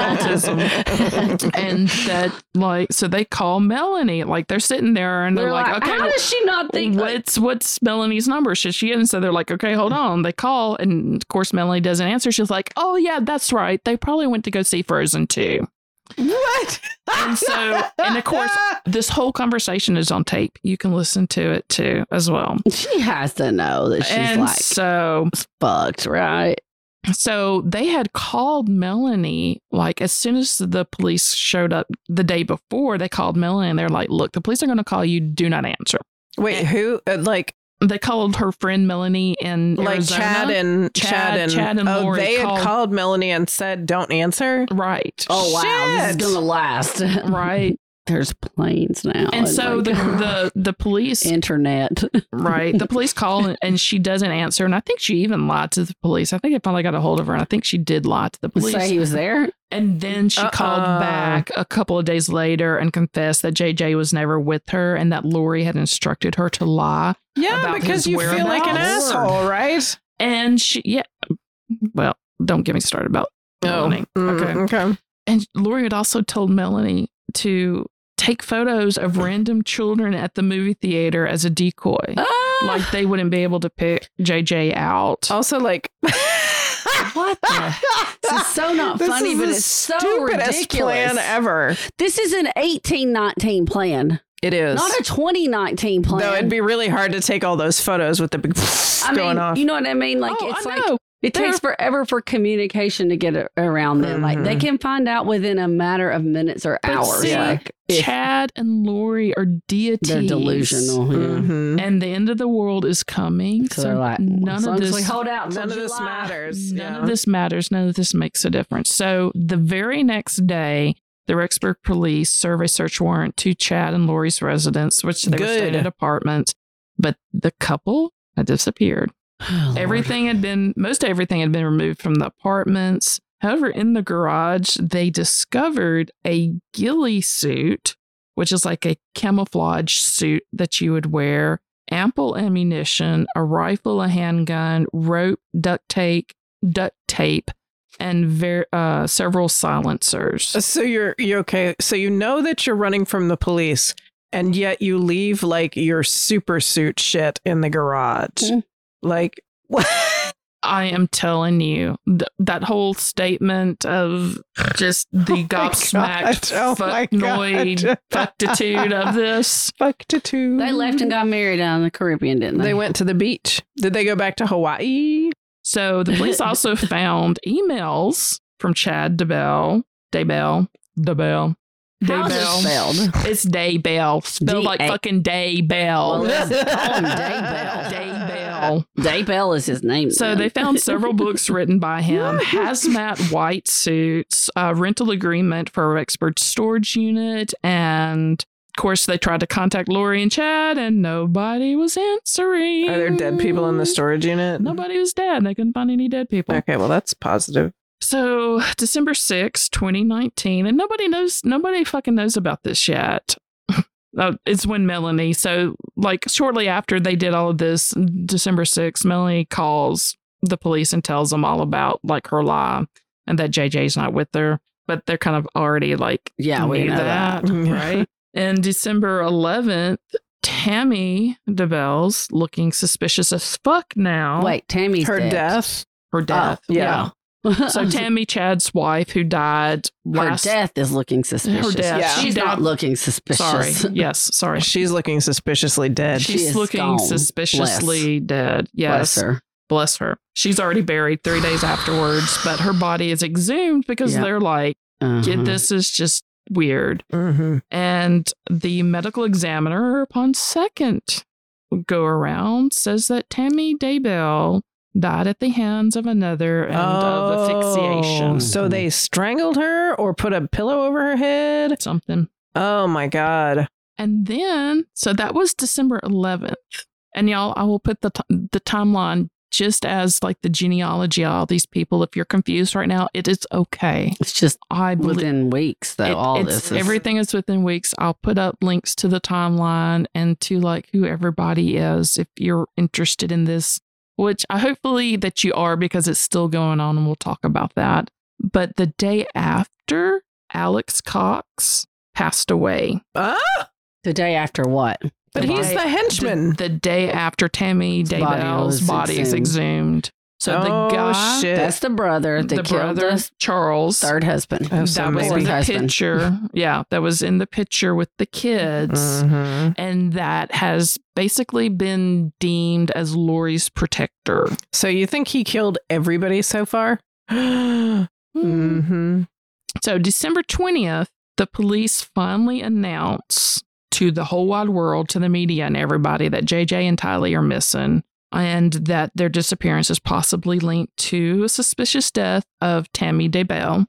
Autism. and that like so they call Melanie like they're sitting there and they're, They're like, like, okay how does she not think? like- what's what's Melanie's number? Should she? And so they're like, okay, hold on. They call, and of course Melanie doesn't answer. She's like, oh yeah, that's right. They probably went to go see Frozen too. What? And so, and of course, *laughs* this whole conversation is on tape. You can listen to it too as well. she has to know that she's and like so, fucked, right? so they had called Melanie like as soon as the police showed up the day before. They called Melanie and they're like, "Look, the police are going to call you. Do not answer." Wait, who? Uh, like, They called her friend Melanie in like Arizona. Chad and Chad- Chad, and Chad and oh, Lori they had called- called Melanie and said, "Don't answer." right. Oh wow, this is gonna last. *laughs* Right. There's planes now, And oh so like, the, the the police internet. *laughs* Right. The police call and- and she doesn't answer. And I think she even lied to the police. I think I finally got a hold of her and I think she did lie to the police. Say he was there. And then she called Uh-uh. back a couple of days later and confessed that JJ was never with her and that Lori had instructed her to lie. Yeah, because you feel like an asshole, right? And she, yeah, well, don't get me started about Melanie. Mm, Okay. okay. And Lori had also told Melanie to take photos of random children at the movie theater as a decoy. Ah! Like they wouldn't be able to pick JJ out. Also, like, *laughs* What the? *laughs* This is so not This funny, is but it's so ridiculous. plan ever. This is an 1819 plan, It is. not a 2019 plan. Though it'd be really hard to take all those photos with the big *laughs* I going mean, off. you know what I mean? Like oh, it's I like know. it They're- takes forever for communication to get around them. Like they Mhm. can find out within a matter of minutes or But hours. see, like Chad and Lori are deities. they're delusional. yeah. Mhm. And the end of the world is coming. So So, like, none of this hold out till None of this matters. None yeah. of this matters. None of this makes a difference. So the very next day, the Rexburg police serve a search warrant to Chad and Lori's residence, which they were staying Good. at apartments. But the couple had disappeared. Oh, Lord. Everything had been, most everything had been removed from the apartments. However, in the garage, they discovered a ghillie suit, which is like a camouflage suit that you would wear, ample ammunition, a rifle, a handgun, rope, duct tape, duct tape, and ver- uh, several silencers. So you're you okay? So you know that you're running from the police, and yet you leave like your super suit shit in the garage. Mm. Like *laughs* what? I am telling you, th- that whole statement of just *laughs* oh the gobsmacked, God. Oh my fucknoid, God. *laughs* fucktitude of this. Fuck to two. They left and got married down in the Caribbean, didn't they? They went to the beach. Did they go back to Hawaii? So the police *laughs* also found emails from Chad DeBell, DeBell, DeBell, How is it Daybell. spelled? It's Daybell, spelled like fucking Daybell. Well, let's call him Daybell. Daybell. Daybell is his name. So then. they found several books written by him, *laughs* hazmat white suits, a rental agreement for a expert storage unit, and of course they tried to contact Lori and Chad, and nobody was answering. Are there dead people in the storage unit? Nobody was dead. They couldn't find any dead people. Okay, well that's positive. So December sixth, 2019, and nobody knows, nobody fucking knows about this yet. Uh, it's when Melanie, so like shortly after they did all of this, December 6th, Melanie calls the police and tells them all about like her lie and that JJ's not with her, but they're kind of already like, Yeah, we knew know that. *laughs* right? And December 11th, Tammy DeBelle's looking suspicious as fuck now. Wait, Tammy's Her dead. death. her death. Oh, yeah. So *laughs* Tammy Chad's wife, who died her death is looking suspicious. Her death. Yeah. She's She not looking suspicious. Sorry. *laughs* Yes. Sorry. She's looking suspiciously dead. She's is looking gone. suspiciously dead. Bless Yes. her. Bless her. She's already buried three days afterwards, but her body is exhumed because Yeah. they're like, Uh-huh. This is just weird. hmm And the medical examiner, upon second go around, says that Tammy Daybell died at the hands of another and of asphyxiation. Oh, So they strangled her or put a pillow over her head? Something. Oh my god. And then, so that was December 11th. And y'all, I will put the, t- the timeline just as like the genealogy of all these people. If you're confused right now, it is okay. It's just I believe within weeks that it- all it's- this is. everything is within weeks. I'll put up links to the timeline and to like who everybody is if you're interested in this, which I hopefully that you are because it's still going on and we'll talk about that. But the day after Alex Cox passed away, Ah, the day after what? but The he's day- the henchman. the, the day after Tammy His body Daybell's body is exhumed. Exhumed. So the oh, guy, shit. That's the brother that the killed brother the Charles, third husband. Oh, so that was in the husband. picture. *laughs* yeah, that was in the picture with the kids. Mhm. and that has basically been deemed as Lori's protector. So you think he killed everybody so far? *gasps* hmm So, December 20th, the police finally announce to the whole wide world, to the media and everybody, that JJ and Tylee are missing and that their disappearance is possibly linked to a suspicious death of Tammy Daybell.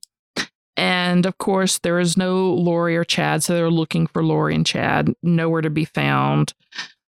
And of course, there is no Lori or Chad, so they're looking for Lori and Chad, nowhere to be found.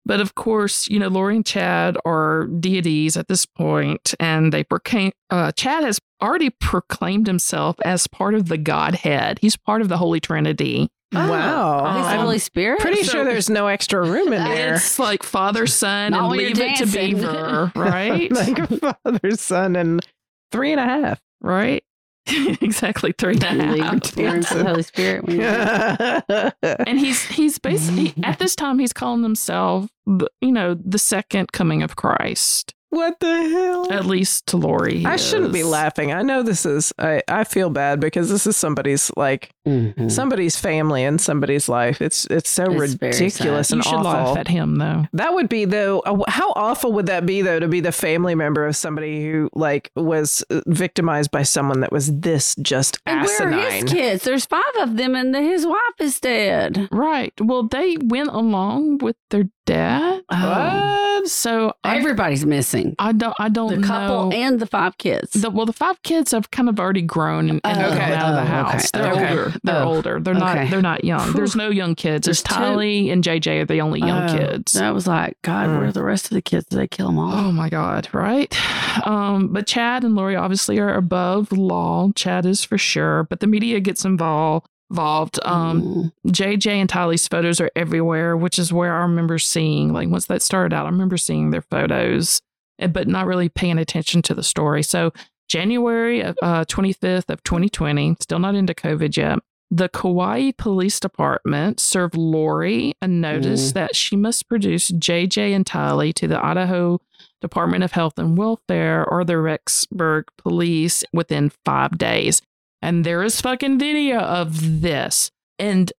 But of course, you know, Lori and Chad are deities at this point, and they proclaim. Uh, Chad has already proclaimed himself as part of the Godhead. He's part of the Holy Trinity. Wow. He's the Um, Holy Spirit. Pretty So- sure there's no extra room in there. It's like Father, Son, Not and when you're Leave It to dancing. Beaver, *laughs* right? like father, son, and three and a half. right? *laughs* exactly three and a half. Leave the Holy Spirit. when you're- *laughs* and he's he's basically at this time he's calling himself the- you know the second coming of christ what the hell? at least to lori he I shouldn't be is. laughing. I know this is. I, I feel bad because this is somebody's like Mhm. somebody's family and somebody's life. It's it's so It's ridiculous and you should awful. laugh at him though That would be though. uh, How awful would that be though to be the family member of somebody who like was uh, victimized by someone that was this just And where are his kids? There's five of them, and his wife is dead. right well they went along with their dad Oh. What? so I, Everybody's missing. I don't i don't The couple know and the five kids. the, well, the five kids have kind of already grown and, and Oh, gone out of the okay. house. They're Okay. older. They're Oh, older. They're okay. not. They're not young. There's *laughs* no young kids. It's There's two- and JJ are the only young Oh, kids. That was like, God, Mm. where are the rest of the kids? Did they kill them all? Oh my God, right? Um, but Chad and Lori obviously are above law. Chad is for sure, but the media gets involved. Involved. Um, Mm. JJ and Tylee's photos are everywhere, which is where I remember seeing, like, once that started out, I remember seeing their photos, eh, but not really paying attention to the story. So, January of uh, 25th of 2020, still not into COVID yet, the Kauai Police Department served Lori a notice that she must produce JJ and Tylee to the Idaho Department of Health and Welfare or the Rexburg Police within five days. And there is fucking video of this. And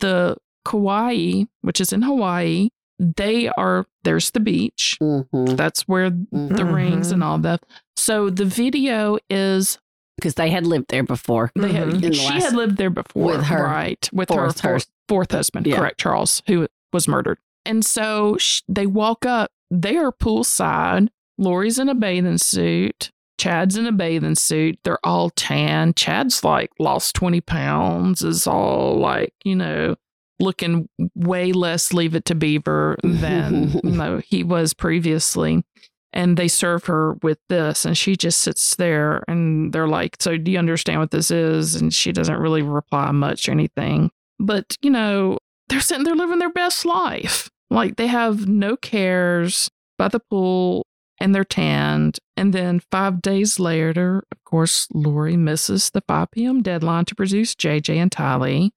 the Kauai, which is in Hawaii, they are, there's the beach. Mhm. That's where the Mhm. rings and all that. So the video is Because they had lived there before. they had, Mhm. The she last- had lived there before, with her right? With her fourth fourth, fourth husband, Yeah. correct? Charles, who was murdered. And so sh- they walk up. They are poolside. Lori's in a bathing suit. Chad's in a bathing suit. They're all tan. Chad's like lost twenty pounds. Is all like you know looking way less leave it to Beaver than *laughs* you know he was previously and they serve her with this and she just sits there and they're like so do you understand what this is? And she doesn't really reply much or anything. But you know they're sitting there living their best life. Like they have no cares by the pool and they're tanned. And then five days later of course lori misses the 5 p.m deadline to produce jj and tylee.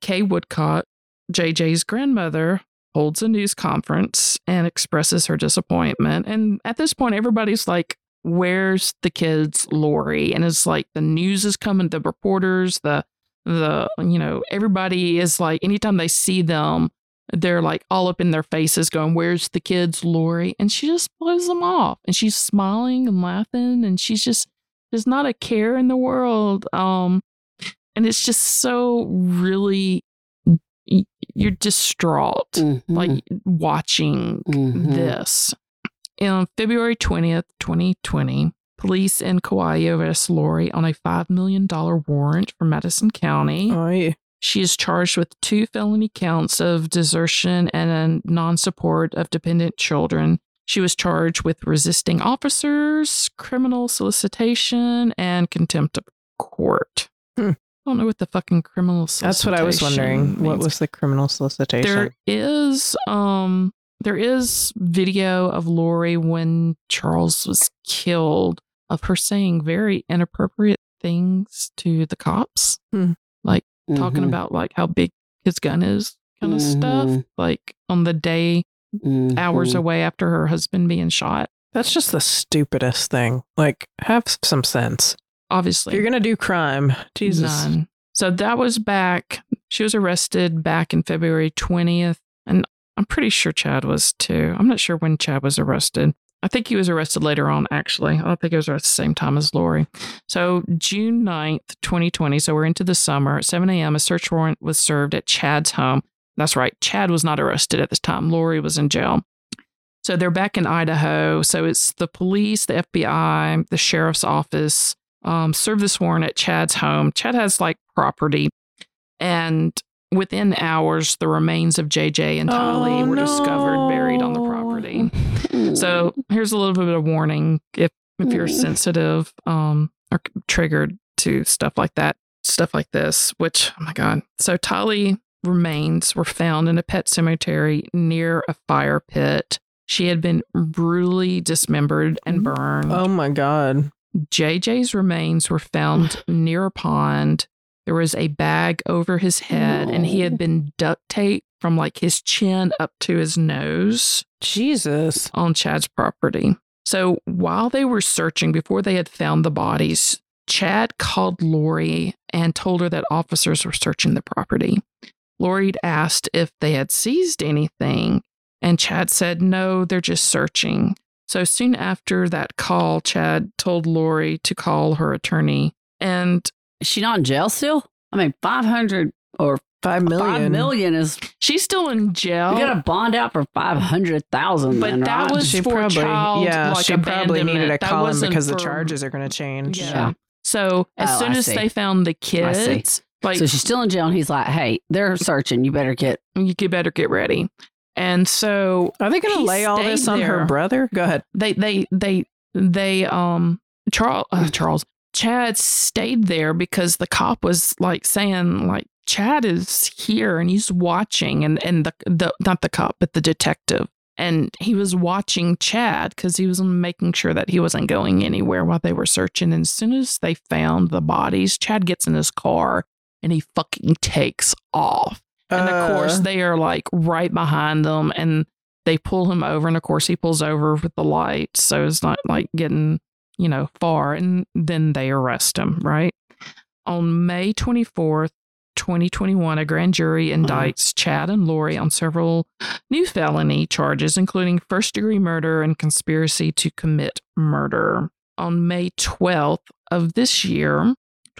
Kay Woodcock jj's grandmother holds a news conference and expresses her disappointment. And at this point, everybody's like, Where's the kids, Lori? And it's like the news is coming, the reporters, the the you know, everybody is like anytime they see them, they're like all up in their faces going, Where's the kids, Lori? And she just blows them off. And she's smiling and laughing and she's just there's not a care in the world. Um and it's just so really you're distraught Mhm. like watching Mhm. this. On February 20th, 2020, police in Kauai arrest Lori on a $5 million warrant for Madison County. Yeah. She is charged with two felony counts of desertion and non support of dependent children. She was charged with resisting officers, criminal solicitation, and contempt of court. Hmm. I don't know what the fucking criminal solicitation That's what I was wondering. What was the criminal solicitation? There is um there is video of Lori when Charles was killed of her saying very inappropriate things to the cops, Like talking Mhm. about like how big his gun is kind of stuff, Mhm. like on the day Mhm. hours away after her husband being shot. That's just the stupidest thing. Like, have some sense. If Obviously. you're gonna do crime, Jesus. None. So that was back. She was arrested back in February 20th. And I'm pretty sure Chad was too. I'm not sure when Chad was arrested. I think he was arrested later on, actually. I don't think it was at the same time as Lori. So June 9th, 2020. So we're into the summer. At 7 a.m., a search warrant was served at Chad's home. That's right. Chad was not arrested at this time. Lori was in jail. So they're back in Idaho. So it's the police, the FBI, the sheriff's office, um, serve this warrant at Chad's home. Chad has like property, and within hours, the remains of JJ and Tylee Oh, were discovered buried on the property. *laughs* So here's a little bit of warning if if you're Mm. sensitive um or triggered to stuff like that, stuff like this, which oh my god. So Tylee remains were found in a pet cemetery near a fire pit. She had been brutally dismembered and burned. Oh my god. JJ's remains were found *sighs* near a pond. There was a bag over his head, and he had been duct taped from like his chin up to his nose Jesus. on Chad's property. So while they were searching, before they had found the bodies, Chad called Lori and told her that officers were searching the property. Lori asked if they had seized anything, and Chad said, no, they're just searching. So soon after that call, Chad told Lori to call her attorney. And Is she not in jail still? I mean, 500 or Five million. 5 million is, she's still in jail. you got to bond out for 500,000. But then, that right? was She for probably, child, yeah, like, she probably needed a to That call him wasn't because the charges are going to change. Yeah. So as Oh, soon I as see. they found the I see. kids, like so she's still in jail, and he's like, hey, they're searching. You better get. you could better get ready. And so Are they going to lay all this on her brother? Go ahead. they they they they um Charles uh, Charles Chad stayed there because the cop was like saying like Chad is here and he's watching and and the the not the cop but the detective and he was watching Chad because he was making sure that he wasn't going anywhere while they were searching. And as soon as they found the bodies, Chad gets in his car and he fucking takes off. And of course, Uh, they are like right behind them and they pull him over. And of course, he pulls over with the lights. So it's not like getting, you know, far. And then they arrest him, right? On May 24th, 2021, a grand jury indicts Chad and Lori on several new felony charges, including first degree murder and conspiracy to commit murder. On May 12th of this year,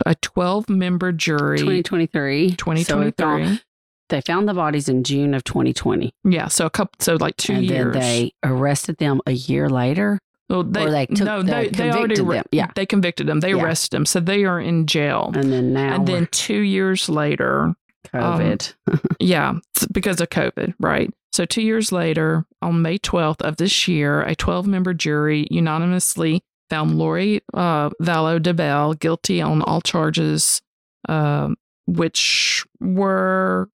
a 12 member jury. 2023. 2023. found- they found the bodies in June of 2020. Yeah, so a couple, so like two and years. then they arrested them a year later. well, they, or they took- no, they they, they already convicted them. Yeah. they convicted them. They Yeah. arrested them, so they are in jail. And then now, And then two years later, we're COVID. *laughs* yeah, because of COVID, right? So two years later, on May 12th of this year, a 12 member jury unanimously found Lori uh, Vallow DeBell guilty on all charges, um, which were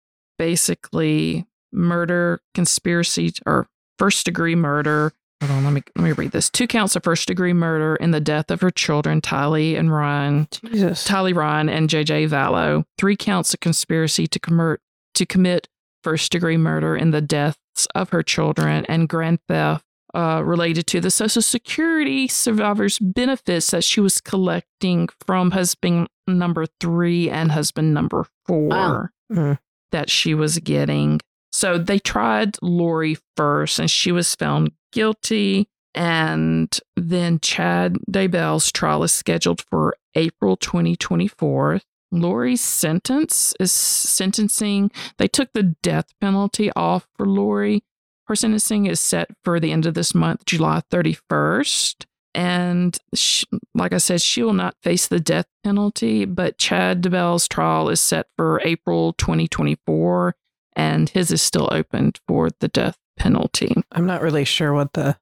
basically murder, conspiracy, or first degree murder. Hold on, let me let me read this. Two counts of first degree murder in the death of her children, Tylee and Ryan. Jesus. Tylee Ryan and JJ Vallow. Three counts of conspiracy to commit to commit first degree murder in the deaths of her children and grand theft uh, related to the Social Security survivors benefits that she was collecting from husband number three and husband number four Wow. Mhm. That she was getting. So they tried Lori first, and she was found guilty. And then Chad Daybell's trial is scheduled for April 2024. Lori's sentence is sentencing. They took the death penalty off for Lori. Her sentencing is set for the end of this month, July 31st. And sh like I said, she will not face the death penalty, but Chad DeBell's trial is set for April 2024, and his is still open for the death penalty. I'm not really sure what the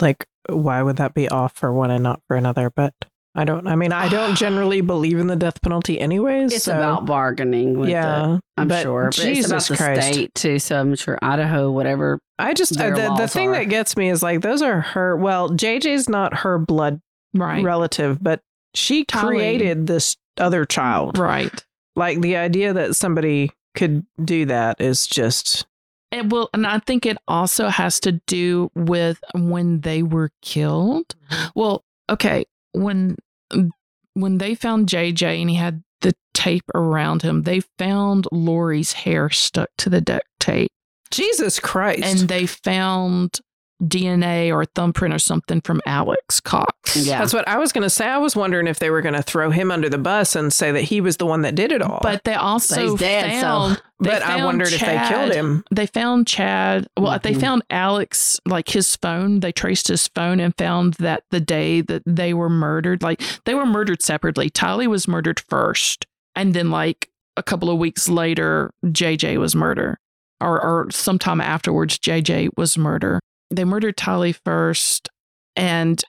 like. Why would that be off for one and not for another? But I don't. I mean, I don't *sighs* generally believe in the death penalty, anyways. It's so- about bargaining with yeah. the, I'm but sure. But Jesus it's about the Christ. state too. So I'm sure Idaho, whatever. I just uh, the, the thing are. that gets me is like those are her. Well, JJ's not her blood Right. relative, but she Tylee. created this other child. Right. Like the idea that somebody could do that is just it will and I think it also has to do with when they were killed. Well, okay, when um, when they found JJ and he had the tape around him, they found Lori's hair stuck to the duct tape, Jesus Christ. and they found DNA or thumbprint or something from Alex Cox. Yeah. That's what I was going to say. I was wondering if they were going to throw him under the bus and say that he was the one that did it all. But they also he's dead, so- found. they *laughs* but I found wondered if they killed him. They found Chad. Well, they Mhm. found Alex, like his phone. They traced his phone and found that the day that they were murdered, like they were murdered separately. Tylee was murdered first. And then, like, a couple of weeks later, JJ was murdered, or, or sometime afterwards, JJ was murdered. They murdered Tylee first, and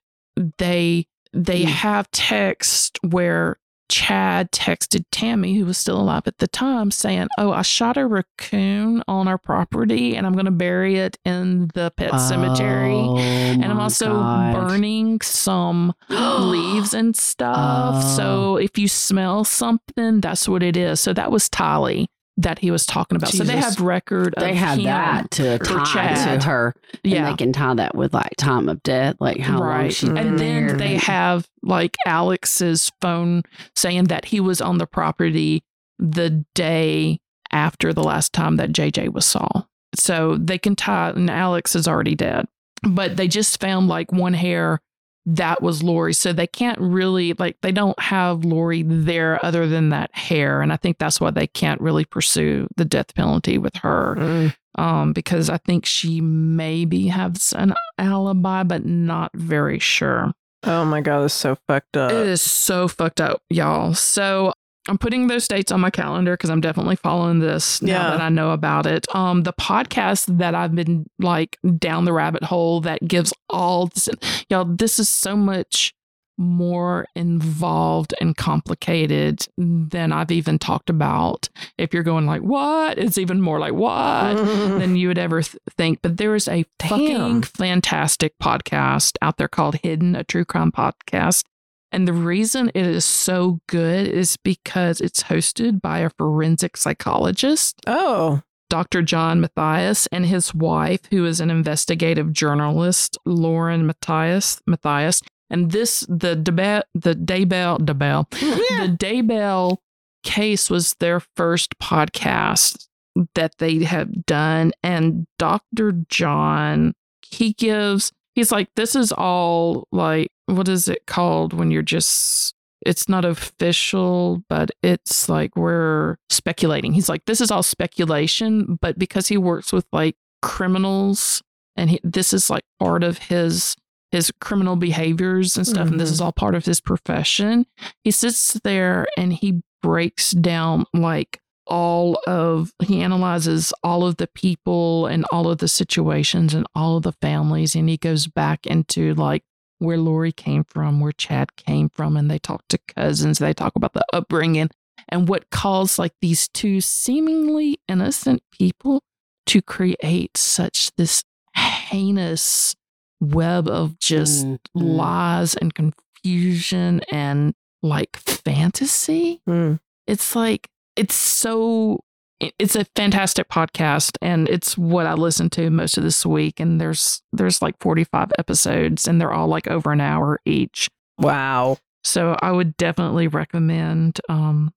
they they Mm. have text where Chad texted Tammy, who was still alive at the time, saying, "Oh, I shot a raccoon on our property, and I'm going to bury it in the pet cemetery." Oh, And I'm also God. burning some *gasps* leaves and stuff. Oh. So if you smell something, that's what it is. So that was Tylee that he was talking about. So they have record of They have that to tie to her. And Yeah. they can tie that with like time of death, like how long she's been And then there. they have like Alex's phone saying that he was on the property the day after the last time that JJ was saw. So they can tie, and Alex is already dead, but they just found like one hair that was Lori. So they can't really, like, they don't have Lori there other than that hair. And I think that's why they can't really pursue the death penalty with her Mm. um, because I think she maybe has an alibi, but not very sure. Oh my god, it's so fucked up. it is so fucked up, y'all. So I'm putting those dates on my calendar because I'm definitely following this now Yeah. that I know about it. Um, the podcast that I've been like down the rabbit hole that gives all this, y'all, this is so much more involved and complicated than I've even talked about. If you're going like, what? It's even more like, what? *laughs* than you would ever th- think. But there is a Damn. fucking fantastic podcast out there called Hidden, a true crime podcast. And the reason it is so good is because it's hosted by a forensic psychologist, oh, Dr. John Matthias, and his wife, who is an investigative journalist, Lauren Matthias. Matthias. And this, the Debe- the Daybell, Daybell, *laughs* yeah. the Daybell case was their first podcast that they have done. And Dr. John, he gives, he's like, this is all like, what is it called when you're just, it's not official, but it's like we're speculating. He's like, this is all speculation, but because he works with like criminals and he, this is like part of his his criminal behaviors and stuff and this is mm-hmm. all part of his profession he sits there and he breaks down like all of he analyzes all of the people and all of the situations and all of the families and he goes back into like where Lori came from, where Chad came from, and they talk to cousins, they talk about the upbringing and what caused like these two seemingly innocent people to create such this heinous web of just Mm, mm. lies and confusion and like fantasy. Mm. It's like it's so it's a fantastic podcast and it's what I listen to most of this week and there's there's like 45 episodes and they're all like over an hour each. Wow. So I would definitely recommend um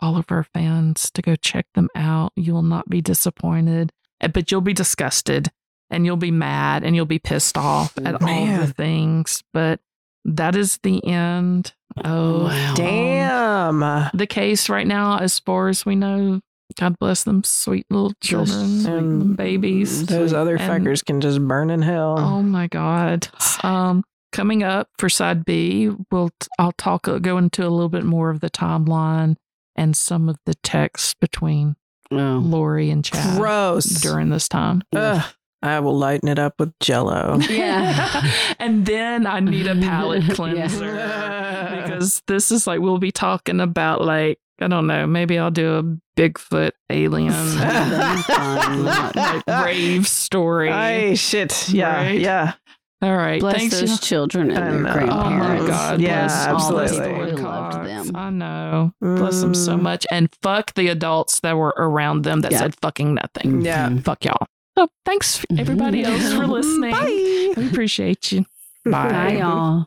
all of our fans to go check them out. You will not be disappointed, eh, but you'll be disgusted and you'll be mad and you'll be pissed off at all the things. But that is the end Oh, um, Damn. the case right now, as far as we know. God bless them, sweet little children, sweet and little babies. Those other And- fuckers can just burn in hell. Oh my God. Um, coming up for side B, we'll I'll talk go into a little bit more of the timeline and some of the texts between Oh. Lori and Chad Gross. during this time. Ugh, I will lighten it up with jello. Yeah. *laughs* and then I need a palate *laughs* Yeah. cleanser *laughs* because this is like we'll be talking about like I don't know, maybe I'll do a Bigfoot alien *laughs* That'd be *laughs* fun. like rave story. Ay, shit. Yeah. Right? Yeah. All right. Bless Thanks, those y'all. children I and their know. Oh my. God. Yeah, bless all the absolutely. people Who in loved them. I know. Bless them so Mm. much. And fuck the adults that were around them that Yeah. said fucking nothing. Yeah. Mhm. Fuck y'all. So thanks everybody else for *laughs* listening. Bye. We appreciate you. Bye. Bye, y'all.